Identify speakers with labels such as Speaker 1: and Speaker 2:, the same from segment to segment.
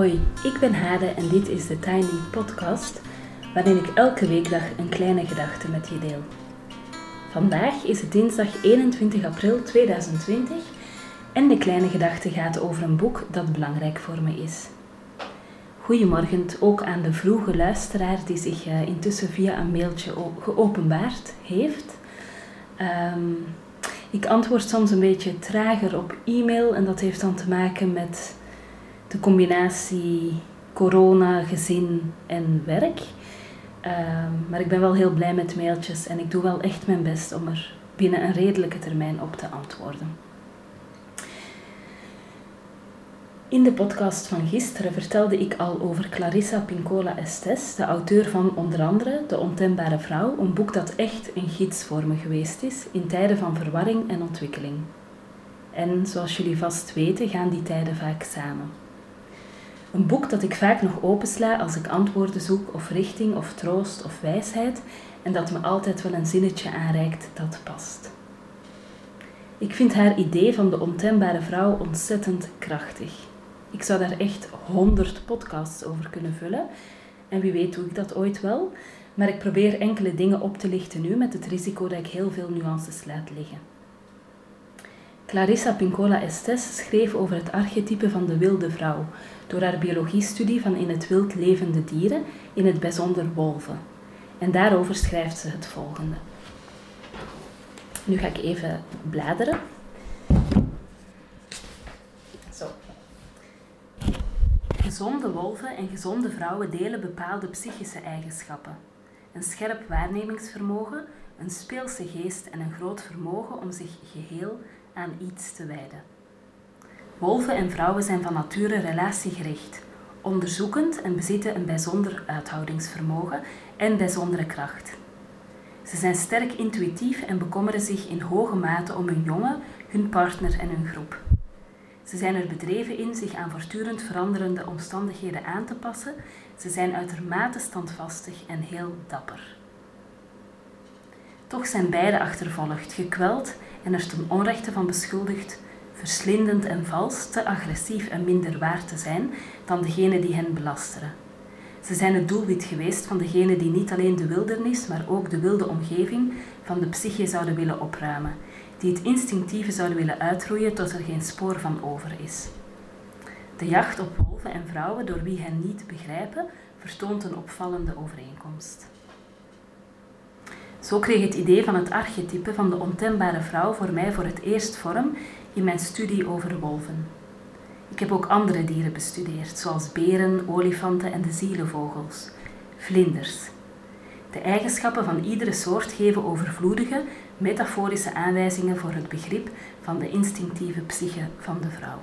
Speaker 1: Hoi, ik ben Hade en dit is de Tiny Podcast, waarin ik elke weekdag een kleine gedachte met je deel. Vandaag is het dinsdag 21 april 2020 en de kleine gedachte gaat over een boek dat belangrijk voor me is. Goedemorgen ook aan de vroege luisteraar die zich eh, intussen via een mailtje geopenbaard heeft. Ehm, ik antwoord soms een beetje trager op e-mail en dat heeft dan te maken met de combinatie corona, gezin en werk. Ehm, maar ik ben wel heel blij met mailtjes en ik doe wel echt mijn best om er binnen een redelijke termijn op te antwoorden. In de podcast van gisteren vertelde ik al over Clarissa Pincola Estes, de auteur van onder andere De Ontembare Vrouw, een boek dat echt een gids voor me geweest is in tijden van verwarring en ontwikkeling. En zoals jullie vast weten, gaan die tijden vaak samen. Een boek dat ik vaak nog opensla als ik antwoorden zoek of richting of troost of wijsheid en dat me altijd wel een zinnetje aanreikt dat past. Ik vind haar idee van de ontembare vrouw ontzettend krachtig. Ik zou daar echt honderd podcasts over kunnen vullen. En wie weet doe ik dat ooit wel. Maar ik probeer enkele dingen op te lichten nu met het risico dat ik heel veel nuances laat liggen. Clarissa Pincola Estes schreef over het archetype van de wilde vrouw door haar biologiestudie van in het wild levende dieren, in het bijzonder wolven. En daarover schrijft ze het volgende. Nu ga ik even bladeren. Zo. Gezonde wolven en gezonde vrouwen delen bepaalde psychische eigenschappen. Een scherp waarnemingsvermogen, een speelse geest en een groot vermogen om zich geheel aan iets te wijden. Wolven en vrouwen zijn van nature relatiegericht, onderzoekend en bezitten een bijzonder uithoudingsvermogen en bijzondere kracht. Ze zijn sterk intuïtief en bekommeren zich in hoge mate om hun jongen, hun partner en hun groep. Ze zijn er bedreven in zich aan voortdurend veranderende omstandigheden aan te passen. Ze zijn uitermate standvastig en heel dapper. Toch zijn beide achtervolgd, gekweld en er ten onrechte van beschuldigd, verslindend en vals, te agressief en minder waard te zijn dan degene die hen belasteren. Ze zijn het doelwit geweest van degene die niet alleen de wildernis, maar ook de wilde omgeving van de psyche zouden willen opruimen, die het instinctieve zouden willen uitroeien tot er geen spoor van over is. De jacht op wolven en vrouwen door wie hen niet begrijpen, vertoont een opvallende overeenkomst. Zo kreeg het idee van het archetype van de ontembare vrouw voor mij voor het eerst vorm in mijn studie over wolven. Ik heb ook andere dieren bestudeerd, zoals beren, olifanten en de zielenvogels, vlinders. De eigenschappen van iedere soort geven overvloedige, metaforische aanwijzingen voor het begrip van de instinctieve psyche van de vrouw.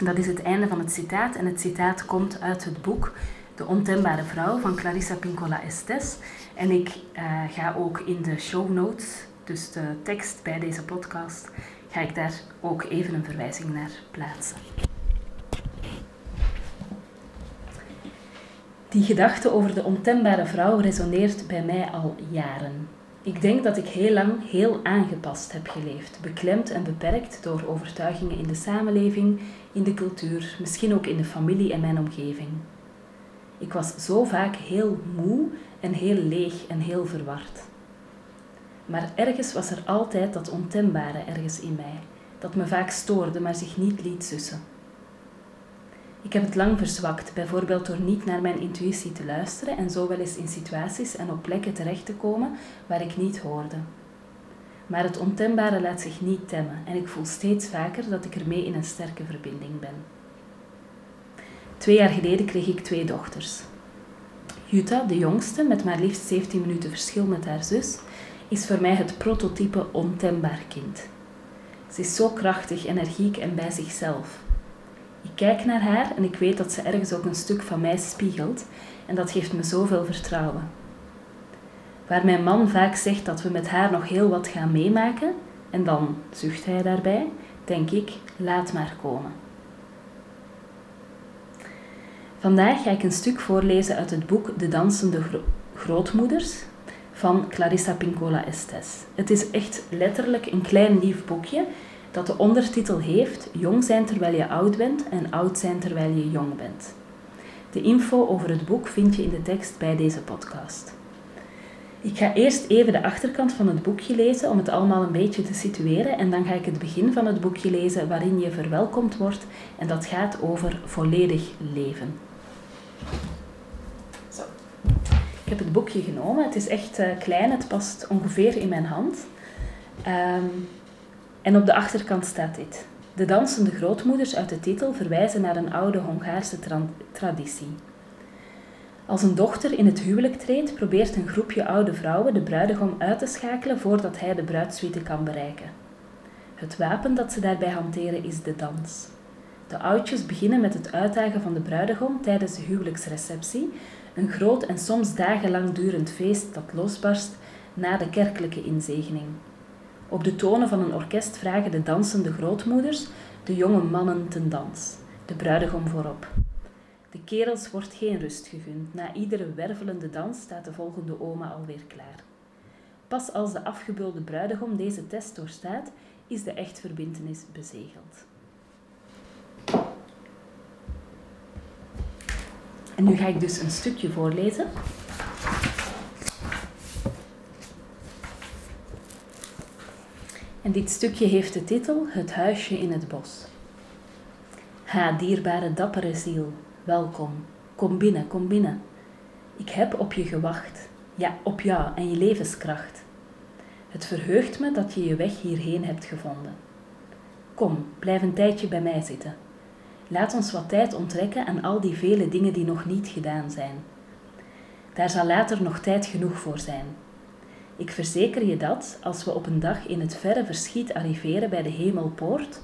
Speaker 1: Dat is het einde van het citaat en het citaat komt uit het boek De Ontembare Vrouw van Clarissa Pincola Estes. En ik uh, ga ook in de show notes dus de tekst bij deze podcast, ga ik daar ook even een verwijzing naar plaatsen. Die gedachte over de ontembare vrouw resoneert bij mij al jaren. Ik denk dat ik heel lang heel aangepast heb geleefd, beklemd en beperkt door overtuigingen in de samenleving, in de cultuur, misschien ook in de familie en mijn omgeving. Ik was zo vaak heel moe en heel leeg en heel verward. Maar ergens was er altijd dat ontembare ergens in mij, dat me vaak stoorde, maar zich niet liet sussen. Ik heb het lang verzwakt, bijvoorbeeld door niet naar mijn intuïtie te luisteren en zo wel eens in situaties en op plekken terecht te komen waar ik niet hoorde. Maar het ontembare laat zich niet temmen en ik voel steeds vaker dat ik ermee in een sterke verbinding ben. Twee jaar geleden kreeg ik twee dochters. Jutta, de jongste, met maar liefst 17 minuten verschil met haar zus, is voor mij het prototype ontembaar kind. Ze is zo krachtig, energiek en bij zichzelf. Ik kijk naar haar en ik weet dat ze ergens ook een stuk van mij spiegelt en dat geeft me zoveel vertrouwen. Waar mijn man vaak zegt dat we met haar nog heel wat gaan meemaken, en dan zucht hij daarbij, denk ik, laat maar komen. Vandaag ga ik een stuk voorlezen uit het boek De Dansende Grootmoeders van Clarissa Pincola Estes. Het is echt letterlijk een klein lief boekje dat de ondertitel heeft Jong zijn terwijl je oud bent en oud zijn terwijl je jong bent. De info over het boek vind je in de tekst bij deze podcast. Ik ga eerst even de achterkant van het boekje lezen om het allemaal een beetje te situeren en dan ga ik het begin van het boekje lezen waarin je verwelkomd wordt en dat gaat over volledig leven. Zo. Ik heb het boekje genomen. Het is echt uh, klein, het past ongeveer in mijn hand. Um, en op de achterkant staat dit. De dansende grootmoeders uit de titel verwijzen naar een oude Hongaarse tra traditie. Als een dochter in het huwelijk treedt, probeert een groepje oude vrouwen de bruidegom uit te schakelen voordat hij de bruidsuite kan bereiken. Het wapen dat ze daarbij hanteren is de dans. De oudjes beginnen met het uitdagen van de bruidegom tijdens de huwelijksreceptie, een groot en soms dagenlang durend feest dat losbarst na de kerkelijke inzegening. Op de tonen van een orkest vragen de dansende grootmoeders de jonge mannen ten dans, de bruidegom voorop. De kerels wordt geen rust gegund. Na iedere wervelende dans staat de volgende oma alweer klaar. Pas als de afgebeulde bruidegom deze test doorstaat, is de echtverbintenis bezegeld. En nu ga ik dus een stukje voorlezen. En dit stukje heeft de titel Het huisje in het bos. Ha, dierbare dappere ziel, welkom. Kom binnen, kom binnen. Ik heb op je gewacht. Ja, op jou en je levenskracht. Het verheugt me dat je je weg hierheen hebt gevonden. Kom, blijf een tijdje bij mij zitten. Laat ons wat tijd onttrekken aan al die vele dingen die nog niet gedaan zijn. Daar zal later nog tijd genoeg voor zijn. Ik verzeker je dat, als we op een dag in het verre verschiet arriveren bij de hemelpoort,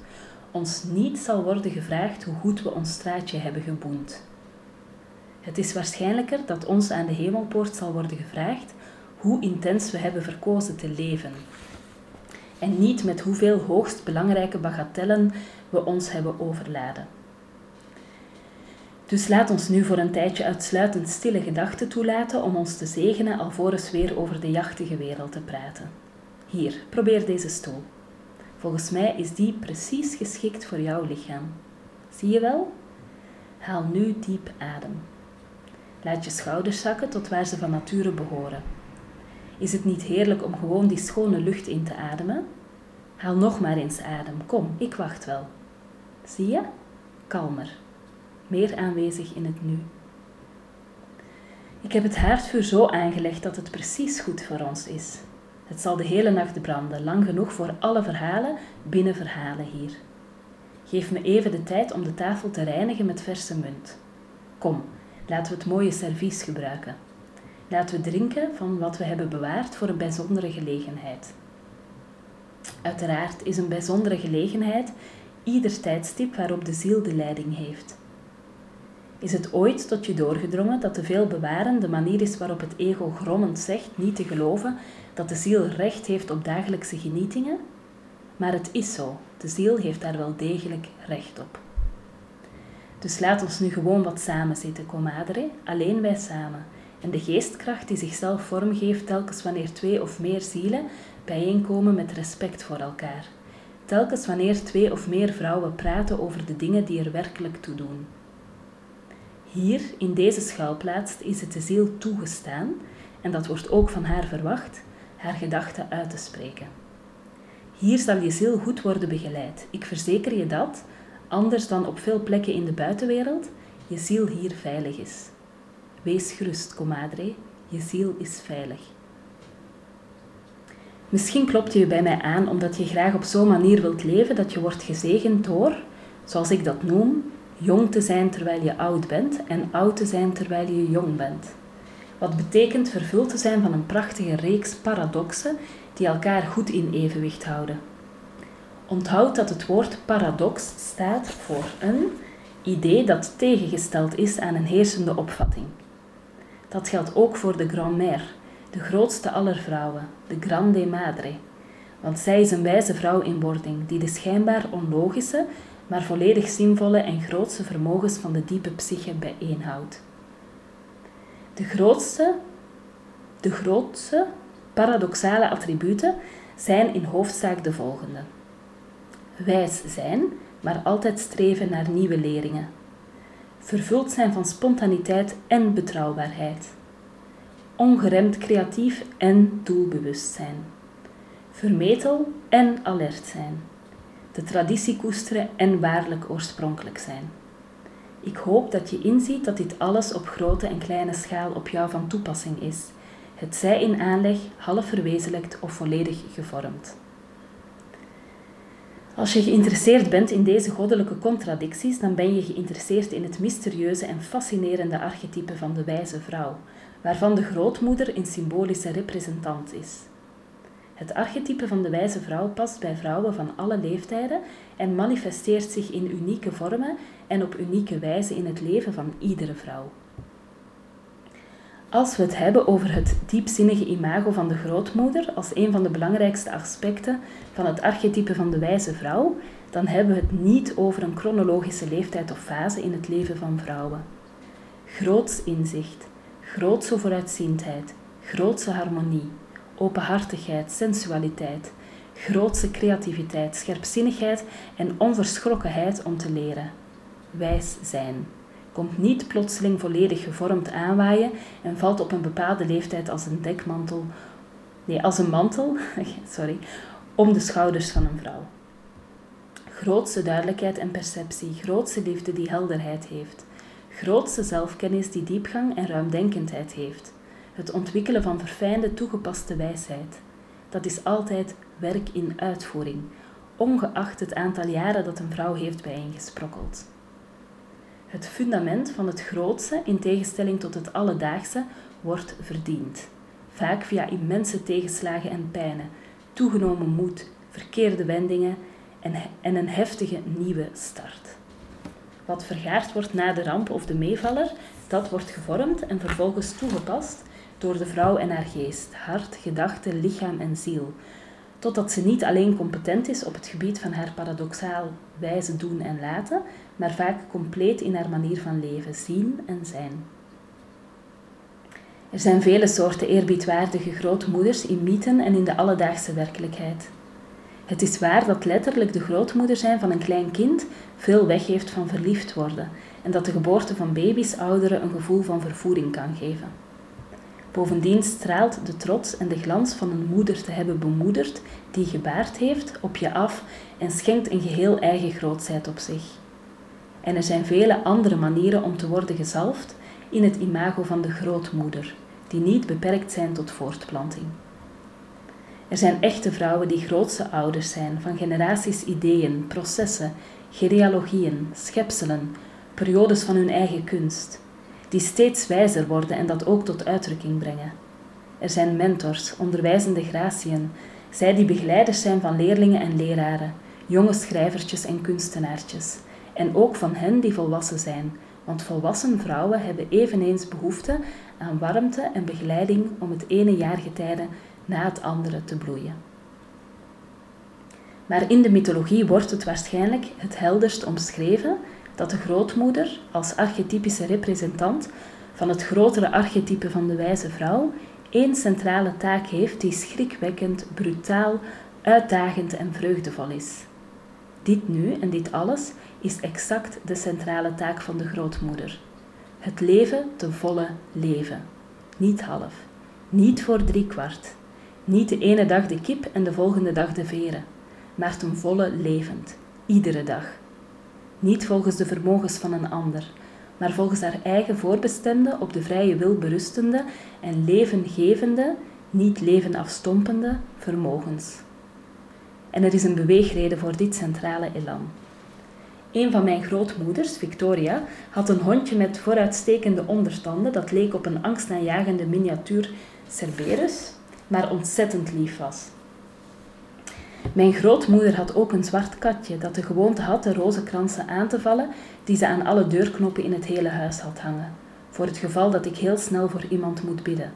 Speaker 1: ons niet zal worden gevraagd hoe goed we ons straatje hebben geboend. Het is waarschijnlijker dat ons aan de hemelpoort zal worden gevraagd hoe intens we hebben verkozen te leven. En niet met hoeveel hoogst belangrijke bagatellen we ons hebben overladen. Dus laat ons nu voor een tijdje uitsluitend stille gedachten toelaten om ons te zegenen alvorens weer over de jachtige wereld te praten. Hier, probeer deze stoel. Volgens mij is die precies geschikt voor jouw lichaam. Zie je wel? Haal nu diep adem. Laat je schouders zakken tot waar ze van nature behoren. Is het niet heerlijk om gewoon die schone lucht in te ademen? Haal nog maar eens adem. Kom, ik wacht wel. Zie je? Kalmer meer aanwezig in het nu. Ik heb het haardvuur zo aangelegd dat het precies goed voor ons is. Het zal de hele nacht branden, lang genoeg voor alle verhalen binnen verhalen hier. Geef me even de tijd om de tafel te reinigen met verse munt. Kom, laten we het mooie servies gebruiken. Laten we drinken van wat we hebben bewaard voor een bijzondere gelegenheid. Uiteraard is een bijzondere gelegenheid ieder tijdstip waarop de ziel de leiding heeft. Is het ooit tot je doorgedrongen dat te veel bewaren de manier is waarop het ego grommend zegt niet te geloven dat de ziel recht heeft op dagelijkse genietingen? Maar het is zo, de ziel heeft daar wel degelijk recht op. Dus laat ons nu gewoon wat samen zitten, comadre, alleen wij samen. En de geestkracht die zichzelf vormgeeft telkens wanneer twee of meer zielen bijeenkomen met respect voor elkaar. Telkens wanneer twee of meer vrouwen praten over de dingen die er werkelijk toe doen. Hier, in deze schuilplaats, is het de ziel toegestaan, en dat wordt ook van haar verwacht, haar gedachten uit te spreken. Hier zal je ziel goed worden begeleid. Ik verzeker je dat, anders dan op veel plekken in de buitenwereld, je ziel hier veilig is. Wees gerust, comadre, je ziel is veilig. Misschien klopt je bij mij aan omdat je graag op zo'n manier wilt leven dat je wordt gezegend door, zoals ik dat noem, jong te zijn terwijl je oud bent en oud te zijn terwijl je jong bent. Wat betekent vervuld te zijn van een prachtige reeks paradoxen die elkaar goed in evenwicht houden. Onthoud dat het woord paradox staat voor een idee dat tegengesteld is aan een heersende opvatting. Dat geldt ook voor de grand-mère, de grootste aller vrouwen, de grande madre. Want zij is een wijze vrouw in wording die de schijnbaar onlogische maar volledig zinvolle en grootste vermogens van de diepe psyche bijeenhoudt. De grootste, de grootste paradoxale attributen zijn in hoofdzaak de volgende. Wijs zijn, maar altijd streven naar nieuwe leringen. Vervuld zijn van spontaniteit en betrouwbaarheid. Ongeremd creatief en doelbewust zijn. Vermetel en alert zijn. De traditie koesteren en waarlijk oorspronkelijk zijn. Ik hoop dat je inziet dat dit alles op grote en kleine schaal op jou van toepassing is. Het zij in aanleg, half verwezenlijkt of volledig gevormd. Als je geïnteresseerd bent in deze goddelijke contradicties, dan ben je geïnteresseerd in het mysterieuze en fascinerende archetype van de wijze vrouw, waarvan de grootmoeder een symbolische representant is. Het archetype van de wijze vrouw past bij vrouwen van alle leeftijden en manifesteert zich in unieke vormen en op unieke wijze in het leven van iedere vrouw. Als we het hebben over het diepzinnige imago van de grootmoeder als een van de belangrijkste aspecten van het archetype van de wijze vrouw, dan hebben we het niet over een chronologische leeftijd of fase in het leven van vrouwen. Groots inzicht, grootse vooruitziendheid, grootse harmonie, openhartigheid, sensualiteit, grootse creativiteit, scherpzinnigheid en onverschrokkenheid om te leren. Wijs zijn komt niet plotseling volledig gevormd aanwaaien en valt op een bepaalde leeftijd als een dekmantel, nee, als een mantel, sorry, om de schouders van een vrouw. Grootste duidelijkheid en perceptie, grootste liefde die helderheid heeft, grootste zelfkennis die diepgang en ruimdenkendheid heeft, het ontwikkelen van verfijnde toegepaste wijsheid. Dat is altijd werk in uitvoering, ongeacht het aantal jaren dat een vrouw heeft bijeengesprokkeld. Het fundament van het grootste, in tegenstelling tot het alledaagse, wordt verdiend. Vaak via immense tegenslagen en pijnen, toegenomen moed, verkeerde wendingen en, en een heftige nieuwe start. Wat vergaard wordt na de ramp of de meevaller, dat wordt gevormd en vervolgens toegepast door de vrouw en haar geest, hart, gedachte, lichaam en ziel, totdat ze niet alleen competent is op het gebied van haar paradoxaal wijze doen en laten, maar vaak compleet in haar manier van leven, zien en zijn. Er zijn vele soorten eerbiedwaardige grootmoeders in mythen en in de alledaagse werkelijkheid. Het is waar dat letterlijk de grootmoeder zijn van een klein kind veel weggeeft van verliefd worden en dat de geboorte van baby's ouderen een gevoel van vervoering kan geven. Bovendien straalt de trots en de glans van een moeder te hebben bemoederd die gebaard heeft op je af en schenkt een geheel eigen grootsheid op zich. En er zijn vele andere manieren om te worden gezalfd in het imago van de grootmoeder, die niet beperkt zijn tot voortplanting. Er zijn echte vrouwen die grootse ouders zijn van generaties ideeën, processen, genealogieën, schepselen, periodes van hun eigen kunst die steeds wijzer worden en dat ook tot uitdrukking brengen. Er zijn mentors, onderwijzende gratiën, zij die begeleiders zijn van leerlingen en leraren, jonge schrijvertjes en kunstenaartjes, en ook van hen die volwassen zijn, want volwassen vrouwen hebben eveneens behoefte aan warmte en begeleiding om het ene jaargetijde na het andere te bloeien. Maar in de mythologie wordt het waarschijnlijk het helderst omschreven dat de grootmoeder als archetypische representant van het grotere archetype van de wijze vrouw één centrale taak heeft die schrikwekkend, brutaal, uitdagend en vreugdevol is. Dit nu en dit alles is exact de centrale taak van de grootmoeder. Het leven te volle leven. Niet half, niet voor driekwart, niet de ene dag de kip en de volgende dag de veren, maar ten volle levend, iedere dag niet volgens de vermogens van een ander, maar volgens haar eigen voorbestemde, op de vrije wil berustende en levengevende, niet leven afstompende vermogens. En er is een beweegreden voor dit centrale elan. Een van mijn grootmoeders, Victoria, had een hondje met vooruitstekende onderstanden dat leek op een angstaanjagende miniatuur Cerberus, maar ontzettend lief was. Mijn grootmoeder had ook een zwart katje dat de gewoonte had de rozenkransen aan te vallen die ze aan alle deurknoppen in het hele huis had hangen, voor het geval dat ik heel snel voor iemand moet bidden.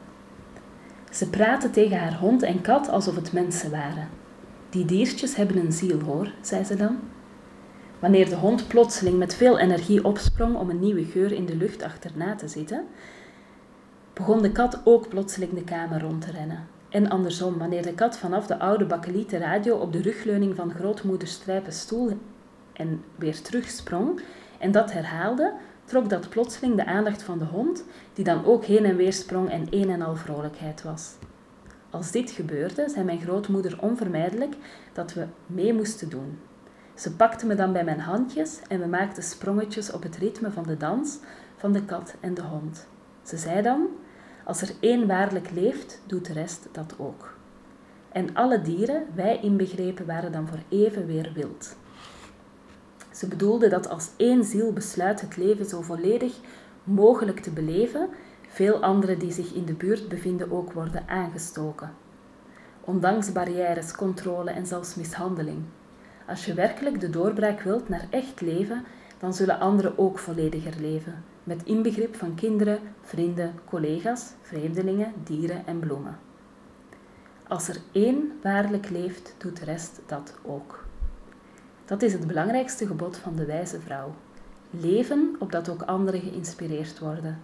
Speaker 1: Ze praatte tegen haar hond en kat alsof het mensen waren. Die diertjes hebben een ziel, hoor, zei ze dan. Wanneer de hond plotseling met veel energie opsprong om een nieuwe geur in de lucht achterna te zitten, begon de kat ook plotseling de kamer rond te rennen En andersom, wanneer de kat vanaf de oude bakkelieten radio op de rugleuning van grootmoeder Strijpen stoel en weer terugsprong en dat herhaalde, trok dat plotseling de aandacht van de hond, die dan ook heen en weer sprong en een en al vrolijkheid was. Als dit gebeurde, zei mijn grootmoeder onvermijdelijk dat we mee moesten doen. Ze pakte me dan bij mijn handjes en we maakten sprongetjes op het ritme van de dans van de kat en de hond. Ze zei dan: Als er één waarlijk leeft, doet de rest dat ook. En alle dieren, wij inbegrepen, waren dan voor even weer wild. Ze bedoelde dat als één ziel besluit het leven zo volledig mogelijk te beleven, veel anderen die zich in de buurt bevinden ook worden aangestoken. Ondanks barrières, controle en zelfs mishandeling. Als je werkelijk de doorbraak wilt naar echt leven, dan zullen anderen ook vollediger leven, met inbegrip van kinderen, vrienden, collega's, vreemdelingen, dieren en bloemen. Als er één waarlijk leeft, doet de rest dat ook. Dat is het belangrijkste gebod van de wijze vrouw. Leven opdat ook anderen geïnspireerd worden.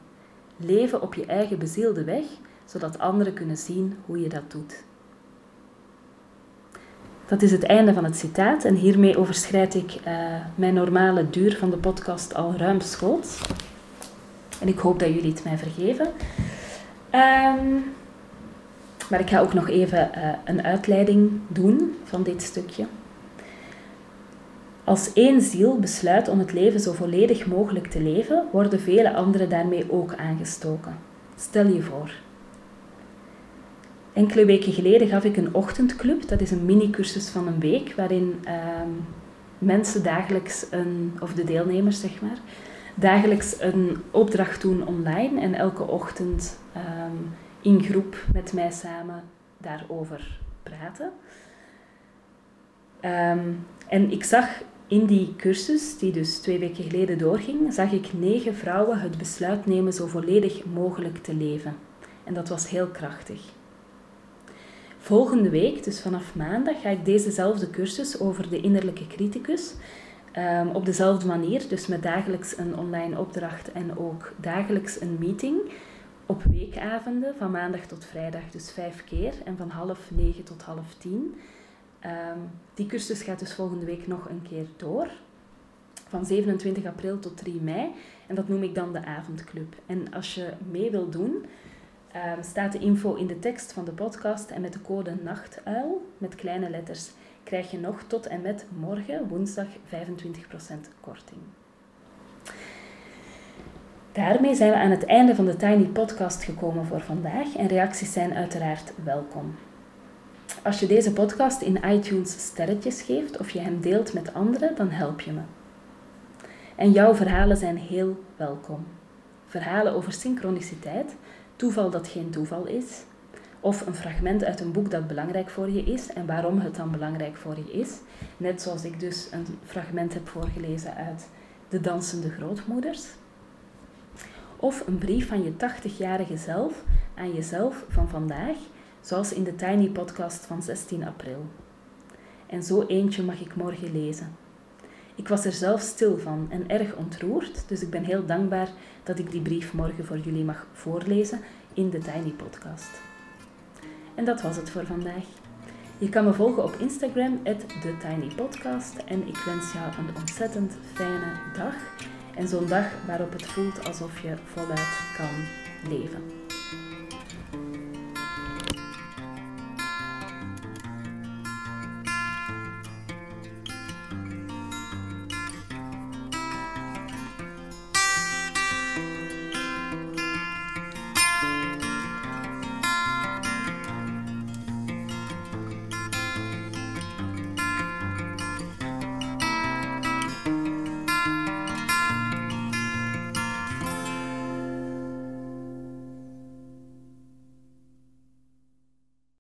Speaker 1: Leven op je eigen bezielde weg, zodat anderen kunnen zien hoe je dat doet. Dat is het einde van het citaat en hiermee overschrijd ik uh, mijn normale duur van de podcast al ruimschoots. En ik hoop dat jullie het mij vergeven. Um, maar ik ga ook nog even uh, een uitleiding doen van dit stukje. Als één ziel besluit om het leven zo volledig mogelijk te leven, worden vele anderen daarmee ook aangestoken. Stel je voor. Enkele weken geleden gaf ik een ochtendclub. Dat is een mini-cursus van een week waarin ehm, mensen dagelijks een, of de deelnemers zeg maar, dagelijks een opdracht doen online en elke ochtend ehm, in groep met mij samen daarover praten. Ehm, en ik zag in die cursus, die dus twee weken geleden doorging, zag ik negen vrouwen het besluit nemen zo volledig mogelijk te leven. En dat was heel krachtig. Volgende week, dus vanaf maandag, ga ik dezezelfde cursus over de innerlijke criticus um, op dezelfde manier, dus met dagelijks een online opdracht en ook dagelijks een meeting op weekavonden van maandag tot vrijdag, dus vijf keer en van half negen tot half tien. Um, die cursus gaat dus volgende week nog een keer door. Van 27 april tot 3 mei. En dat noem ik dan de avondclub. En als je mee wilt doen, um, staat de info in de tekst van de podcast. En met de code NACHTUIL, met kleine letters, krijg je nog tot en met morgen, woensdag, 25% korting. Daarmee zijn we aan het einde van de Tiny Podcast gekomen voor vandaag. En reacties zijn uiteraard welkom. Als je deze podcast in iTunes sterretjes geeft of je hem deelt met anderen, dan help je me. En jouw verhalen zijn heel welkom. Verhalen over synchroniciteit, toeval dat geen toeval is, of een fragment uit een boek dat belangrijk voor je is en waarom het dan belangrijk voor je is. Net zoals ik dus een fragment heb voorgelezen uit De Dansende Grootmoeders. Of een brief van je 80-jarige zelf aan jezelf van vandaag zoals in de Tiny Podcast van 16 april. En zo eentje mag ik morgen lezen. Ik was er zelf stil van en erg ontroerd, dus ik ben heel dankbaar dat ik die brief morgen voor jullie mag voorlezen in de Tiny Podcast. En dat was het voor vandaag. Je kan me volgen op Instagram, TheTinyPodcast. En ik wens jou een ontzettend fijne dag. En zo'n dag waarop het voelt alsof je voluit kan leven.